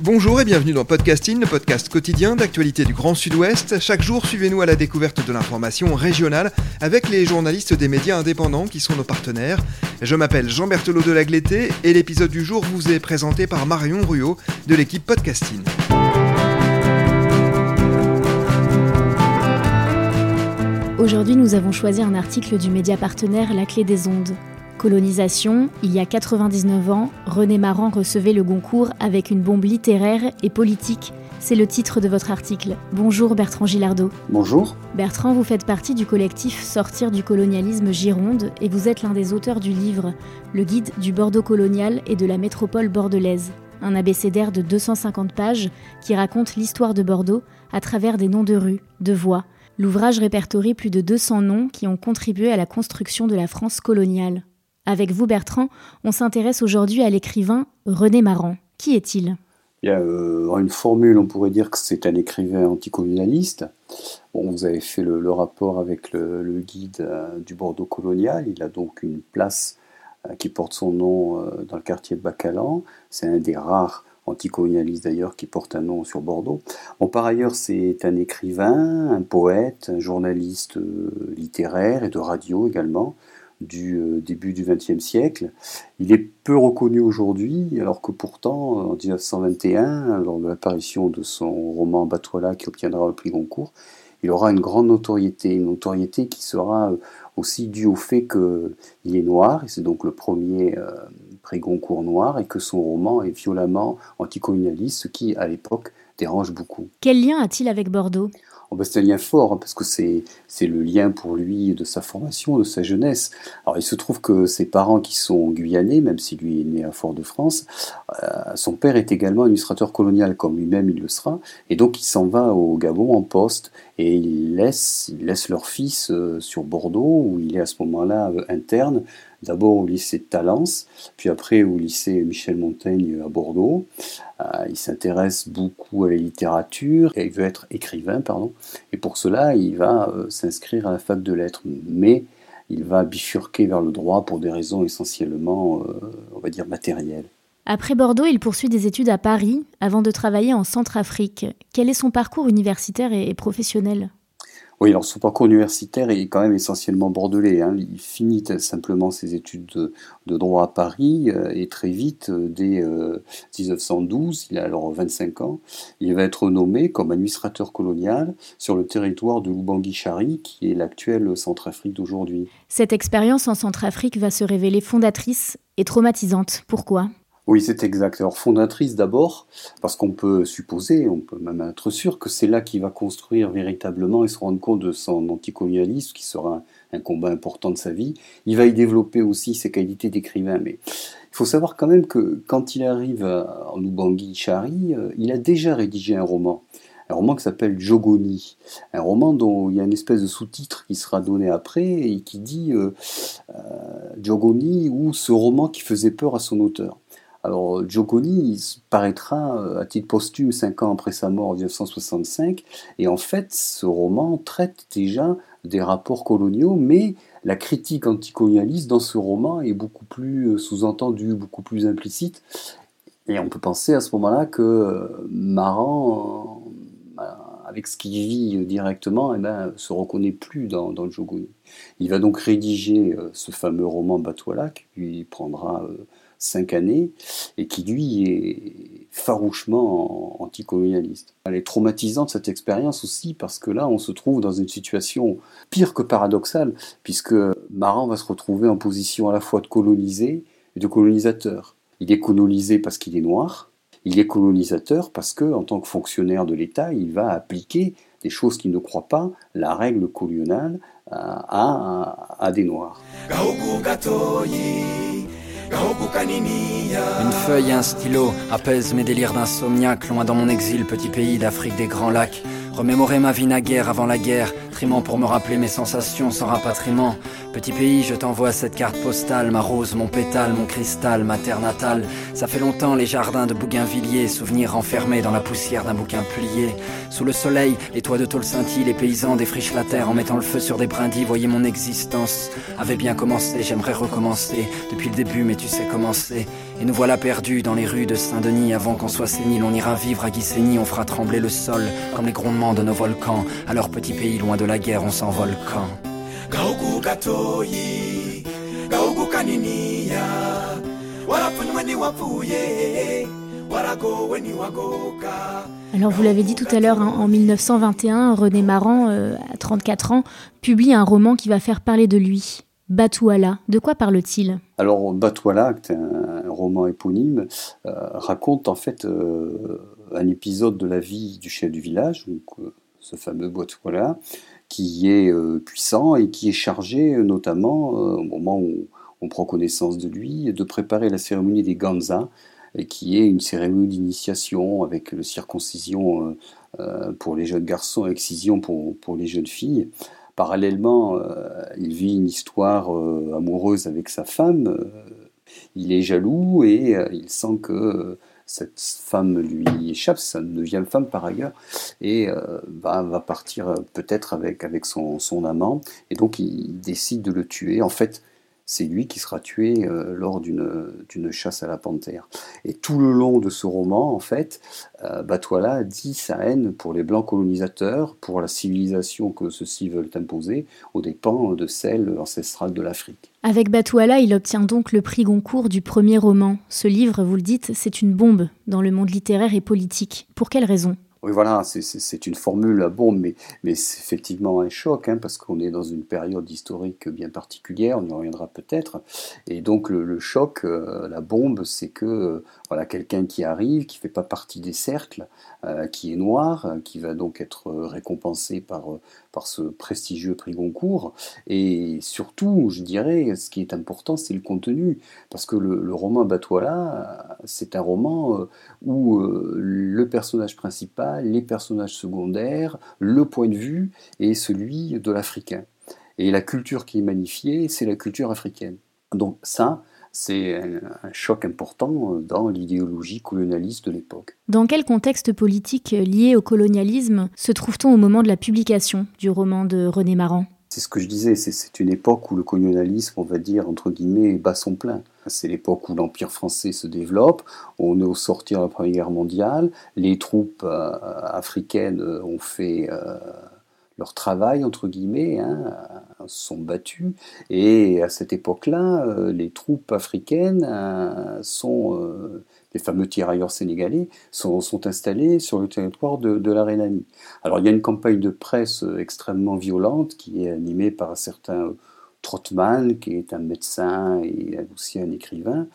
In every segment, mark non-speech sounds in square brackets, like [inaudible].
Bonjour et bienvenue dans Podcasting, le podcast quotidien d'actualité du Grand Sud-Ouest. Chaque jour, suivez-nous à la découverte de l'information régionale avec les journalistes des médias indépendants qui sont nos partenaires. Je m'appelle Jean Berthelot de Lagleté et l'épisode du jour vous est présenté par Marion Ruot de l'équipe Podcasting. Aujourd'hui, nous avons choisi un article du média partenaire La Clé des Ondes. Colonisation, il y a 99 ans, René Maran recevait le Goncourt avec une bombe littéraire et politique. C'est le titre de votre article. Bonjour Bertrand Gilardot. Bonjour. Bertrand, vous faites partie du collectif Sortir du colonialisme Gironde et vous êtes l'un des auteurs du livre Le guide du Bordeaux colonial et de la métropole bordelaise. Un abécédaire de 250 pages qui raconte l'histoire de Bordeaux à travers des noms de rues, de voies. L'ouvrage répertorie plus de 200 noms qui ont contribué à la construction de la France coloniale. Avec vous, Bertrand, on s'intéresse aujourd'hui à l'écrivain René Maran. Qui est-il? Il y a euh, une formule, on pourrait dire que c'est un écrivain anticolonialiste. Bon, vous avez fait le, rapport avec le, guide euh, du Bordeaux colonial. Il a donc une place euh, qui porte son nom dans le quartier de Bacalan. C'est un des rares anticolonialistes d'ailleurs qui porte un nom sur Bordeaux. Bon, par ailleurs, c'est un écrivain, un poète, un journaliste littéraire et de radio également du euh, début du XXe siècle. Il est peu reconnu aujourd'hui, alors que pourtant, en 1921, lors de l'apparition de son roman Batoila qui obtiendra le prix Goncourt, il aura une grande notoriété, une notoriété qui sera euh, aussi due au fait qu'il est noir, et c'est donc le premier euh, prix Goncourt noir, et que son roman est violemment anticolonialiste, ce qui, à l'époque, dérange beaucoup. Quel lien a-t-il avec Bordeaux? Bah, c'est un lien fort, hein, parce que c'est, c'est le lien pour lui de sa formation, de sa jeunesse. Alors il se trouve que ses parents qui sont guyanais, même si lui est né à Fort-de-France, euh, son père est également administrateur colonial, comme lui-même il le sera, et donc il s'en va au Gabon en poste, et il laisse, il laisse leur fils euh, sur Bordeaux, où il est à ce moment-là euh, interne, d'abord au lycée de Talence, puis après au lycée Michel Montaigne à Bordeaux. Euh, il s'intéresse beaucoup à la littérature, et il veut être écrivain, pardon, et pour cela il va euh, s'inscrire à la fac de lettres, mais il va bifurquer vers le droit pour des raisons essentiellement, euh, on va dire, matérielles. Après Bordeaux, il poursuit des études à Paris avant de travailler en Centrafrique. Quel est son parcours universitaire et professionnel? Oui, alors son parcours universitaire est quand même essentiellement bordelais. Hein. Il finit simplement ses études de, droit à Paris euh, et très vite, euh, dès 1912, euh, il a alors 25 ans, il va être nommé comme administrateur colonial sur le territoire de Lubangui-Chari, qui est l'actuelle Centrafrique d'aujourd'hui. Cette expérience en Centrafrique va se révéler fondatrice et traumatisante. Pourquoi? Oui, c'est exact. Alors fondatrice d'abord, parce qu'on peut supposer, on peut même être sûr que c'est là qu'il va construire véritablement et se rendre compte de son anticolonialisme, qui sera un, combat important de sa vie. Il va y développer aussi ses qualités d'écrivain, mais il faut savoir quand même que quand il arrive en Ubangui Chari, euh, il a déjà rédigé un roman un roman qui s'appelle Jogoni, un roman dont il y a une espèce de sous-titre qui sera donné après et qui dit euh, euh, Jogoni ou ce roman qui faisait peur à son auteur. Alors, Gioconi paraîtra euh, à titre posthume cinq ans après sa mort en 1965, et en fait, ce roman traite déjà des rapports coloniaux, mais la critique anticolonialiste dans ce roman est beaucoup plus euh, sous-entendue, beaucoup plus implicite, et on peut penser à ce moment-là que euh, Maran, avec ce qu'il vit directement, eh ben, se reconnaît plus dans, dans. Il va donc rédiger ce fameux roman Batouala, qui lui prendra cinq années, et qui lui est farouchement anticolonialiste. Elle est traumatisante cette expérience aussi parce que là on se trouve dans une situation pire que paradoxale puisque Maran va se retrouver en position à la fois de colonisé et de colonisateur. Il est colonisé parce qu'il est noir, il est colonisateur parce que en tant que fonctionnaire de l'État il va appliquer des choses qu'il ne croit pas, la règle coloniale, à, à des noirs. Une feuille et un stylo apaisent mes délires d'insomniaque, loin dans mon exil, petit pays d'Afrique des grands lacs. Remémorer ma vie naguère avant la guerre, trimant pour me rappeler mes sensations sans rapatriement. Petit pays, je t'envoie cette carte postale, ma rose, mon pétale, mon cristal, ma terre natale. Ça fait longtemps les jardins de Bougainvilliers, souvenirs enfermés dans la poussière d'un bouquin plié. Sous le soleil, les toits de tôle scintillent, les paysans défrichent la terre en mettant le feu sur des brindilles. Voyez mon existence avait bien commencé, j'aimerais recommencer depuis le début, mais tu sais commencer. Et nous voilà perdus dans les rues de Saint-Denis. Avant qu'on soit sénile, on ira vivre à Guissény, on fera trembler le sol comme les grondements de nos volcans. Alors petit pays, loin de la guerre, on s'envole quand? Alors vous l'avez dit tout à l'heure, hein, en 1921, René Maran, euh, à 34 ans, publie un roman qui va faire parler de lui. Batouala, de quoi parle-t-il? Alors Batouala, un roman éponyme, euh, raconte en fait euh, un épisode de la vie du chef du village, donc, ce fameux Batouala, qui est puissant et qui est chargé notamment, au moment où on prend connaissance de lui, de préparer la cérémonie des Ganza, qui est une cérémonie d'initiation avec circoncision euh, euh, pour les jeunes garçons, excision pour, pour les jeunes filles. Parallèlement, euh, il vit une histoire amoureuse avec sa femme. il est jaloux et il sent que cette femme lui échappe, sa neuvième femme par ailleurs, et va, partir peut-être avec, son, son, amant, et donc il décide de le tuer. En fait, c'est lui qui sera tué euh, lors d'une chasse à la panthère. Et tout le long de ce roman, en fait, euh, Batouala dit sa haine pour les blancs colonisateurs, pour la civilisation que ceux-ci veulent imposer, aux dépens de celle ancestrale de l'Afrique. Avec Batouala, il obtient donc le prix Goncourt du premier roman. Ce livre, vous le dites, c'est une bombe dans le monde littéraire et politique. Pour quelle raison? Oui, voilà, c'est une formule à bombe, mais, c'est effectivement un choc, hein, parce qu'on est dans une période historique bien particulière, on y reviendra peut-être. Et donc le, choc, euh, la bombe, c'est que euh, voilà quelqu'un qui arrive, qui fait pas partie des cercles, euh, qui est noir, qui va donc être récompensé par, par ce prestigieux prix Goncourt. Et surtout, je dirais, ce qui est important, c'est le contenu, parce que le, le roman Batouala, c'est un roman où le personnage principal les personnages secondaires, le point de vue est celui de l'Africain. Et la culture qui est magnifiée, c'est la culture africaine. Donc ça, c'est un, choc important dans l'idéologie colonialiste de l'époque. Dans quel contexte politique lié au colonialisme se trouve-t-on au moment de la publication du roman de René Maran c'est ce que je disais, c'est une époque où le colonialisme, on va dire, entre guillemets, bat son plein. C'est l'époque où l'Empire français se développe, on est au sortir de la Première Guerre mondiale, les troupes euh, africaines ont fait euh, leur travail, entre guillemets, hein, sont battues, et à cette époque-là, euh, les troupes africaines sont les fameux tirailleurs sénégalais, sont, installés sur le territoire de, la Rhénanie. Alors il y a une campagne de presse euh, extrêmement violente qui est animée par un certain euh, Trotman, qui est un médecin et aussi un écrivain,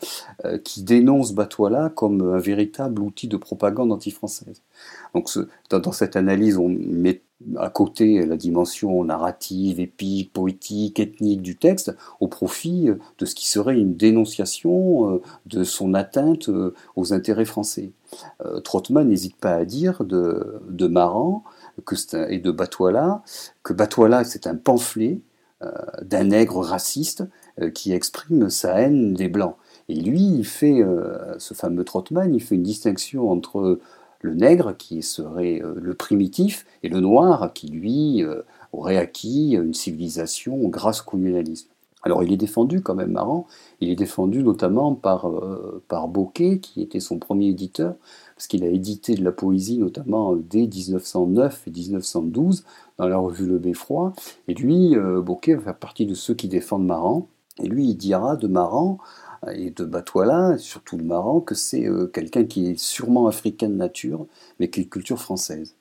euh, qui dénonce Batouala comme un véritable outil de propagande anti-française. Donc dans, cette analyse, on met à côté la dimension narrative, épique, poétique, ethnique du texte, au profit de ce qui serait une dénonciation euh, de son atteinte euh, aux intérêts français. Euh, Trotman n'hésite pas à dire de, de Maran que et de Batouala que Batouala c'est un pamphlet d'un nègre raciste qui exprime sa haine des Blancs. Et lui, il fait, ce fameux Trotman, il fait une distinction entre le nègre qui serait euh, le primitif et le noir qui lui euh, aurait acquis une civilisation grâce au colonialisme. Alors il est défendu quand même marrant, il est défendu notamment par, euh, par Bocquet qui était son premier éditeur, parce qu'il a édité de la poésie notamment dès 1909 et 1912 dans la revue Le Beffroi, et lui, Bocquet va partie de ceux qui défendent Maran, et lui il dira de Maran et de Batouala, surtout le Maran, que c'est euh, quelqu'un qui est sûrement africain de nature, mais qui est culture française.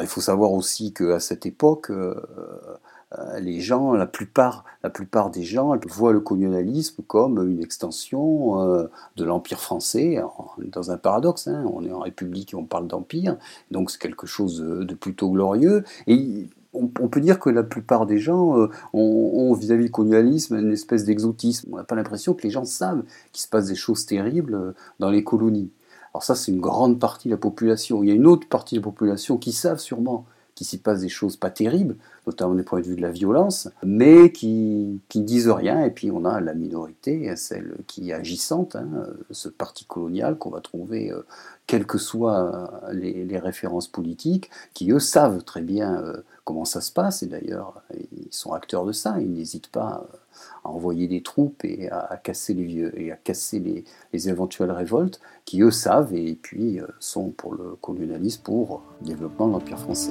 Il faut savoir aussi qu'à cette époque, euh, euh, les gens, la plupart, la plupart des gens voient le colonialisme comme une extension de l'Empire français. Dans un paradoxe, hein. on est en République et on parle d'Empire, donc c'est quelque chose de plutôt glorieux. On, peut dire que la plupart des gens euh, ont vis-à-vis du colonialisme une espèce d'exotisme. On n'a pas l'impression que les gens savent qu'il se passe des choses terribles euh, dans les colonies. Alors ça, c'est une grande partie de la population. Il y a une autre partie de la population qui savent sûrement qu'il s'y passe des choses pas terribles, notamment du point de vue de la violence, mais qui, ne disent rien. Et puis on a la minorité, celle qui est agissante, hein, ce parti colonial qu'on va trouver, euh, quelles que soient les, références politiques, qui eux savent très bien euh, comment ça se passe. Et d'ailleurs, ils sont acteurs de ça. Ils n'hésitent pas à envoyer des troupes et à, casser les vieux et à casser les, les, éventuelles révoltes, qui eux savent et puis euh, sont pour le colonialisme, pour le développement de l'empire français.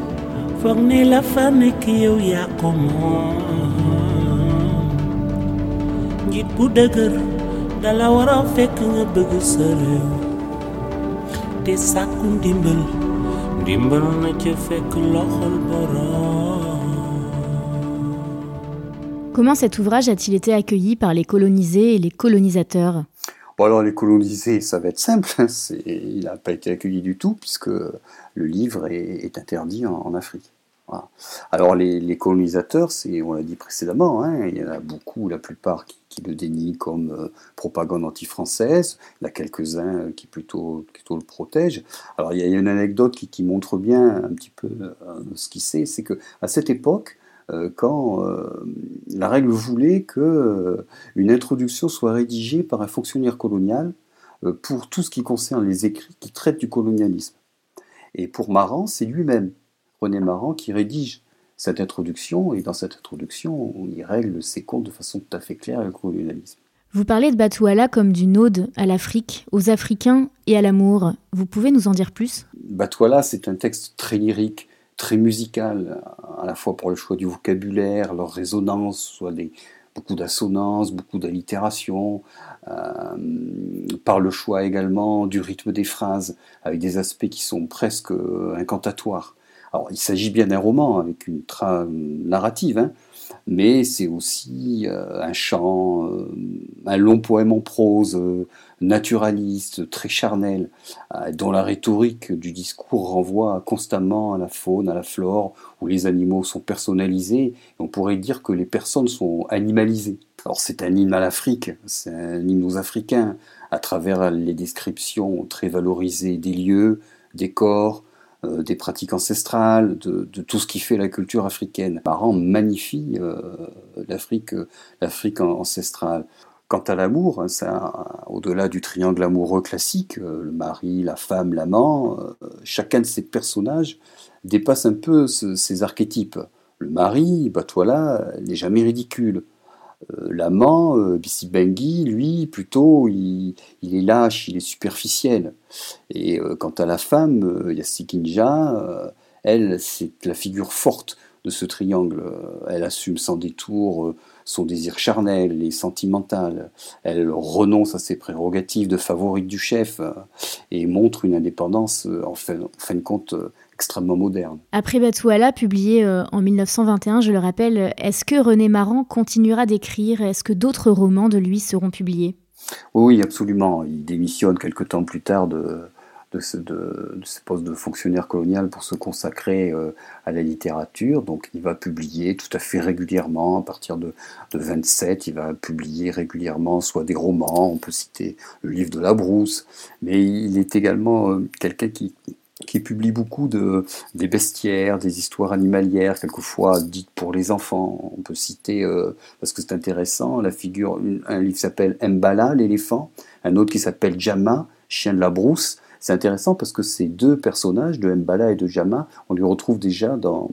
Comment cet ouvrage a-t-il été accueilli par les colonisés et les colonisateurs? Alors les colonisés, ça va être simple, hein, il n'a pas été accueilli du tout puisque le livre est, interdit en, Afrique. Alors les, colonisateurs, on l'a dit précédemment, hein, il y en a beaucoup, la plupart qui, le dénient comme euh, propagande anti-française, il y a quelques-uns qui plutôt, plutôt le protègent. Alors il y a une anecdote qui, montre bien un petit peu euh, ce qu'il sait, c'est que à cette époque, euh, quand la règle voulait que une introduction soit rédigée par un fonctionnaire colonial pour tout ce qui concerne les écrits qui traitent du colonialisme. Et pour Maran, c'est lui-même, René Maran, qui rédige cette introduction, et dans cette introduction, il règle ses comptes de façon tout à fait claire avec le colonialisme. Vous parlez de Batouala comme d'une ode à l'Afrique, aux Africains et à l'amour. Vous pouvez nous en dire plus? Batouala, c'est un texte très lyrique, très musical, à la fois pour le choix du vocabulaire, leur résonance, soit des, beaucoup d'assonances, beaucoup d'allitération, euh, par le choix également du rythme des phrases, avec des aspects qui sont presque euh, incantatoires. Alors, il s'agit bien d'un roman avec une trame narrative, hein, mais c'est aussi euh, un chant, un long poème en prose, naturaliste, très charnel, dont la rhétorique du discours renvoie constamment à la faune, à la flore, où les animaux sont personnalisés. on pourrait dire que les personnes sont animalisées. Alors c'est un hymne à l'Afrique, c'est un hymne aux Africains, à travers les descriptions très valorisées des lieux, des corps, euh, des pratiques ancestrales, de, tout ce qui fait la culture africaine. Maran magnifie euh, l'Afrique, l'Afrique ancestrale. Quant à l'amour, au-delà du triangle amoureux classique, euh, le mari, la femme, l'amant, chacun de ces personnages dépasse un peu ces archétypes. Le mari, bah toi n'est jamais ridicule. Euh, l'amant, euh, Bengi, lui, plutôt, il, est lâche, il est superficiel. Et euh, quant à la femme, euh, Yassikinja, elle, c'est la figure forte de ce triangle. Elle assume sans détour son désir charnel et sentimental. Elle renonce à ses prérogatives de favorite du chef et montre une indépendance, en fin, en fin de compte, extrêmement moderne. Après Batouala, publié euh, en 1921, je le rappelle, est-ce que René Maran continuera d'écrire Est-ce que d'autres romans de lui seront publiés? Oui, absolument. Il démissionne quelque temps plus tard de, de, ce, de, poste de fonctionnaire colonial pour se consacrer euh, à la littérature. Donc il va publier tout à fait régulièrement, à partir de, de 27, il va publier régulièrement soit des romans, on peut citer le livre de la brousse, mais il est également euh, quelqu'un qui, publie beaucoup de, des bestiaires, des histoires animalières, quelquefois dites pour les enfants. On peut citer, euh, parce que c'est intéressant, la figure, un livre s'appelle Mbala, l'éléphant, un autre qui s'appelle Jama, chien de la brousse. C'est intéressant parce que ces deux personnages, de Mbala et de Jama, on les retrouve déjà dans,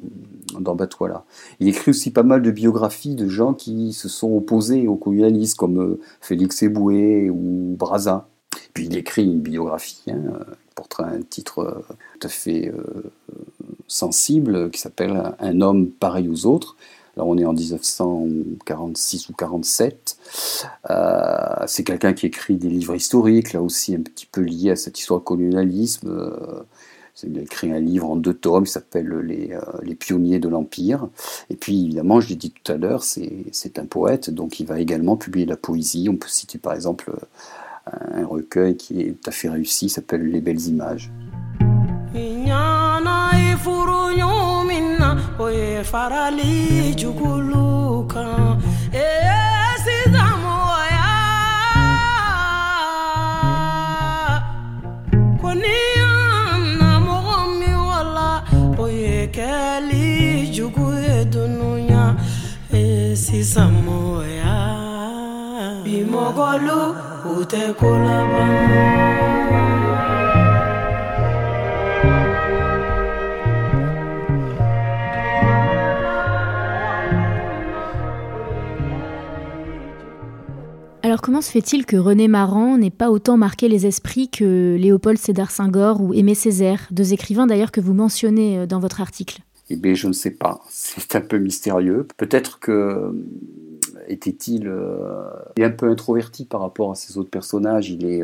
dans Batouala. Il écrit aussi pas mal de biographies de gens qui se sont opposés au colonialisme, comme euh, Félix Eboué ou Braza. Puis il écrit une biographie, hein, un titre tout à fait sensible, qui s'appelle Un homme pareil aux autres. On est en 1946 ou 47. Euh, c'est quelqu'un qui écrit des livres historiques, là aussi un petit peu lié à cette histoire colonialisme. Euh, il a écrit un livre en deux tomes qui s'appelle les, euh, les, pionniers de l'Empire. Et puis, évidemment, je l'ai dit tout à l'heure, c'est un poète, donc il va également publier la poésie. On peut citer par exemple un recueil qui est tout à fait réussi, s'appelle Les belles images. che farali jugulukan eh sizamu ya koni na mogomi wala oye kali jugu edununya eh sizamu o bimogolu utekulaba comment se fait-il que René Maran n'ait pas autant marqué les esprits que Léopold Sédar Senghor ou Aimé Césaire, deux écrivains d'ailleurs que vous mentionnez euh, dans votre article? Eh bien, je ne sais pas. [laughs] C'est un peu mystérieux. Peut-être que euh, était-il euh, un peu introverti par rapport à ces autres personnages. Il est,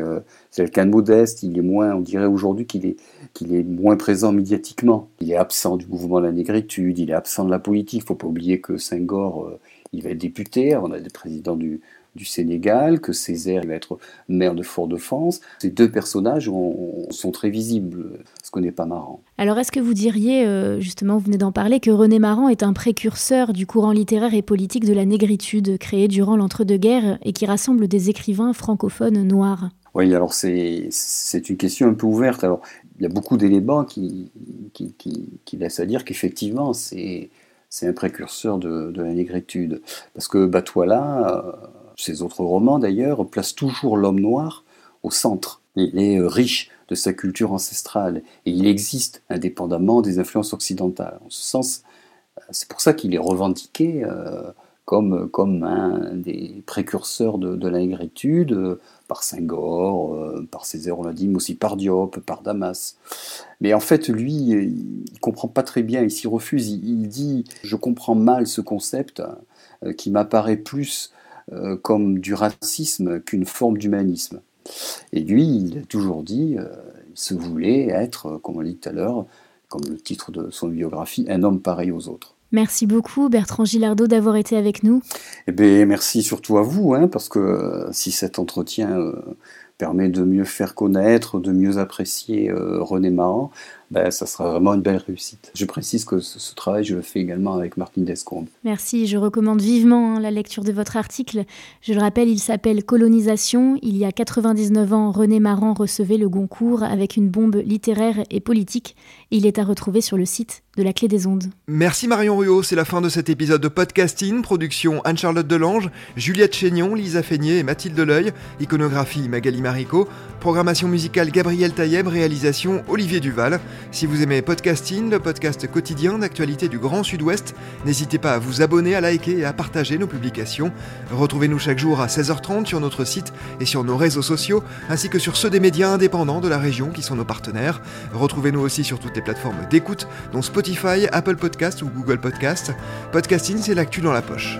quelqu'un de modeste. Il est moins, on dirait aujourd'hui qu'il est, qu'il est moins présent médiatiquement. Il est absent du mouvement de la négritude. Il est absent de la politique. Il ne faut pas oublier que Senghor, il va être député. On a des présidents du, du Sénégal, que Césaire va être maire de Fort-de-France. Ces deux personnages sont très visibles, ce qu'on n'est pas marrant. Alors est-ce que vous diriez, euh, justement, vous venez d'en parler, que René Maran est un précurseur du courant littéraire et politique de la négritude créé durant l'entre-deux-guerres et qui rassemble des écrivains francophones noirs? Oui, alors c'est une question un peu ouverte. Alors il y a beaucoup d'éléments qui, qui, qui, laissent à dire qu'effectivement c'est un précurseur de, la négritude. Parce que Batouala, ses autres romans d'ailleurs, placent toujours l'homme noir au centre. Il est euh, riche de sa culture ancestrale et il existe indépendamment des influences occidentales. En ce sens, euh, c'est pour ça qu'il est revendiqué euh, comme, comme un des précurseurs de, la négritude, par Senghor, par Césaire, on l'a dit, mais aussi par Diop, par Damas. Mais en fait, lui, il comprend pas très bien, il s'y refuse. Il, dit Je comprends mal ce concept qui m'apparaît plus euh, comme du racisme qu'une forme d'humanisme. Et lui, il a toujours dit, euh, il se voulait être, comme on l'a dit tout à l'heure, comme le titre de son biographie, un homme pareil aux autres. Merci beaucoup Bertrand Gilardot d'avoir été avec nous. Eh bien, merci surtout à vous, hein, parce que euh, si cet entretien permet de mieux faire connaître, de mieux apprécier René Maran, ben, ça sera vraiment une belle réussite. Je précise que ce, travail, je le fais également avec Martine Descombes. Merci, je recommande vivement hein, la lecture de votre article. Je le rappelle, il s'appelle Colonisation. Il y a 99 ans, René Maran recevait le Goncourt avec une bombe littéraire et politique. Il est à retrouver sur le site de la Clé des Ondes. Merci Marion Ruot, c'est la fin de cet épisode de podcasting. Production Anne-Charlotte Delange, Juliette Chénion, Lisa Feignet et Mathilde Leuil. Iconographie Magali Marico. Programmation musicale Gabriel Taïeb. Réalisation Olivier Duval. Si vous aimez Podcasting, le podcast quotidien d'actualité du Grand Sud-Ouest, n'hésitez pas à vous abonner, à liker et à partager nos publications. Retrouvez-nous chaque jour à 16h30 sur notre site et sur nos réseaux sociaux, ainsi que sur ceux des médias indépendants de la région qui sont nos partenaires. Retrouvez-nous aussi sur toutes les plateformes d'écoute, dont Spotify, Apple Podcast ou Google Podcast. Podcasting, c'est l'actu dans la poche.